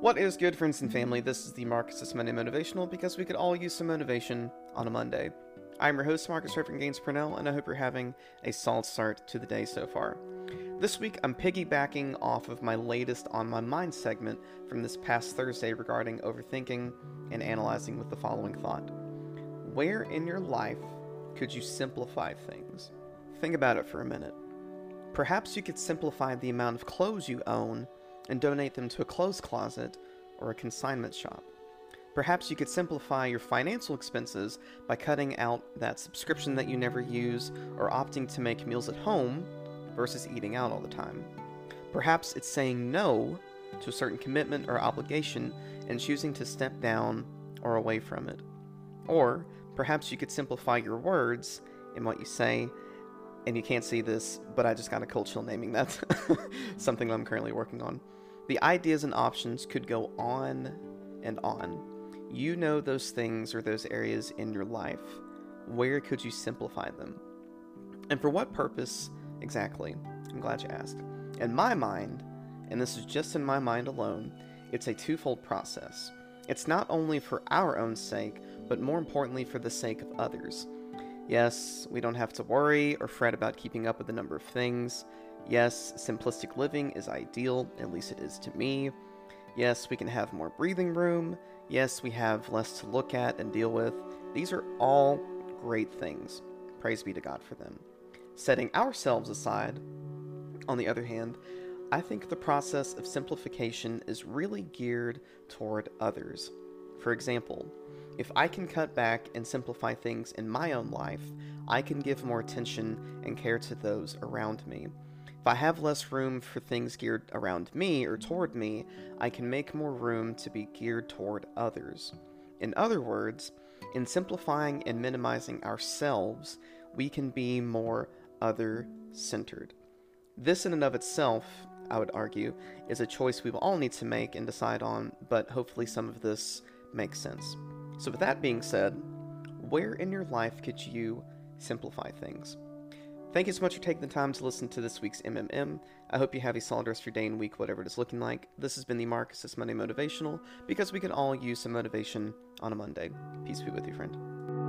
What is good, friends and family? This is the Marcus This Monday Motivational because we could all use some motivation on a Monday. I'm your host, Marcus Reverend Gaines Purnell, and I hope you're having a solid start to the day so far. This week, I'm piggybacking off of my latest On My Mind segment from this past Thursday regarding overthinking and analyzing with the following thought Where in your life could you simplify things? Think about it for a minute. Perhaps you could simplify the amount of clothes you own and donate them to a clothes closet or a consignment shop. Perhaps you could simplify your financial expenses by cutting out that subscription that you never use or opting to make meals at home versus eating out all the time. Perhaps it's saying no to a certain commitment or obligation and choosing to step down or away from it. Or perhaps you could simplify your words in what you say and you can't see this, but I just got a chill naming that. Something I'm currently working on. The ideas and options could go on and on. You know those things or those areas in your life. Where could you simplify them? And for what purpose exactly? I'm glad you asked. In my mind, and this is just in my mind alone, it's a twofold process. It's not only for our own sake, but more importantly for the sake of others. Yes, we don't have to worry or fret about keeping up with the number of things. Yes, simplistic living is ideal, at least it is to me. Yes, we can have more breathing room. Yes, we have less to look at and deal with. These are all great things. Praise be to God for them. Setting ourselves aside, on the other hand, I think the process of simplification is really geared toward others. For example, if I can cut back and simplify things in my own life, I can give more attention and care to those around me. If I have less room for things geared around me or toward me, I can make more room to be geared toward others. In other words, in simplifying and minimizing ourselves, we can be more other centered. This, in and of itself, I would argue, is a choice we all need to make and decide on, but hopefully some of this makes sense. So, with that being said, where in your life could you simplify things? Thank you so much for taking the time to listen to this week's MMM. I hope you have a solid rest of your day and week, whatever it is looking like. This has been the Marcus This Monday Motivational because we can all use some motivation on a Monday. Peace be with you, friend.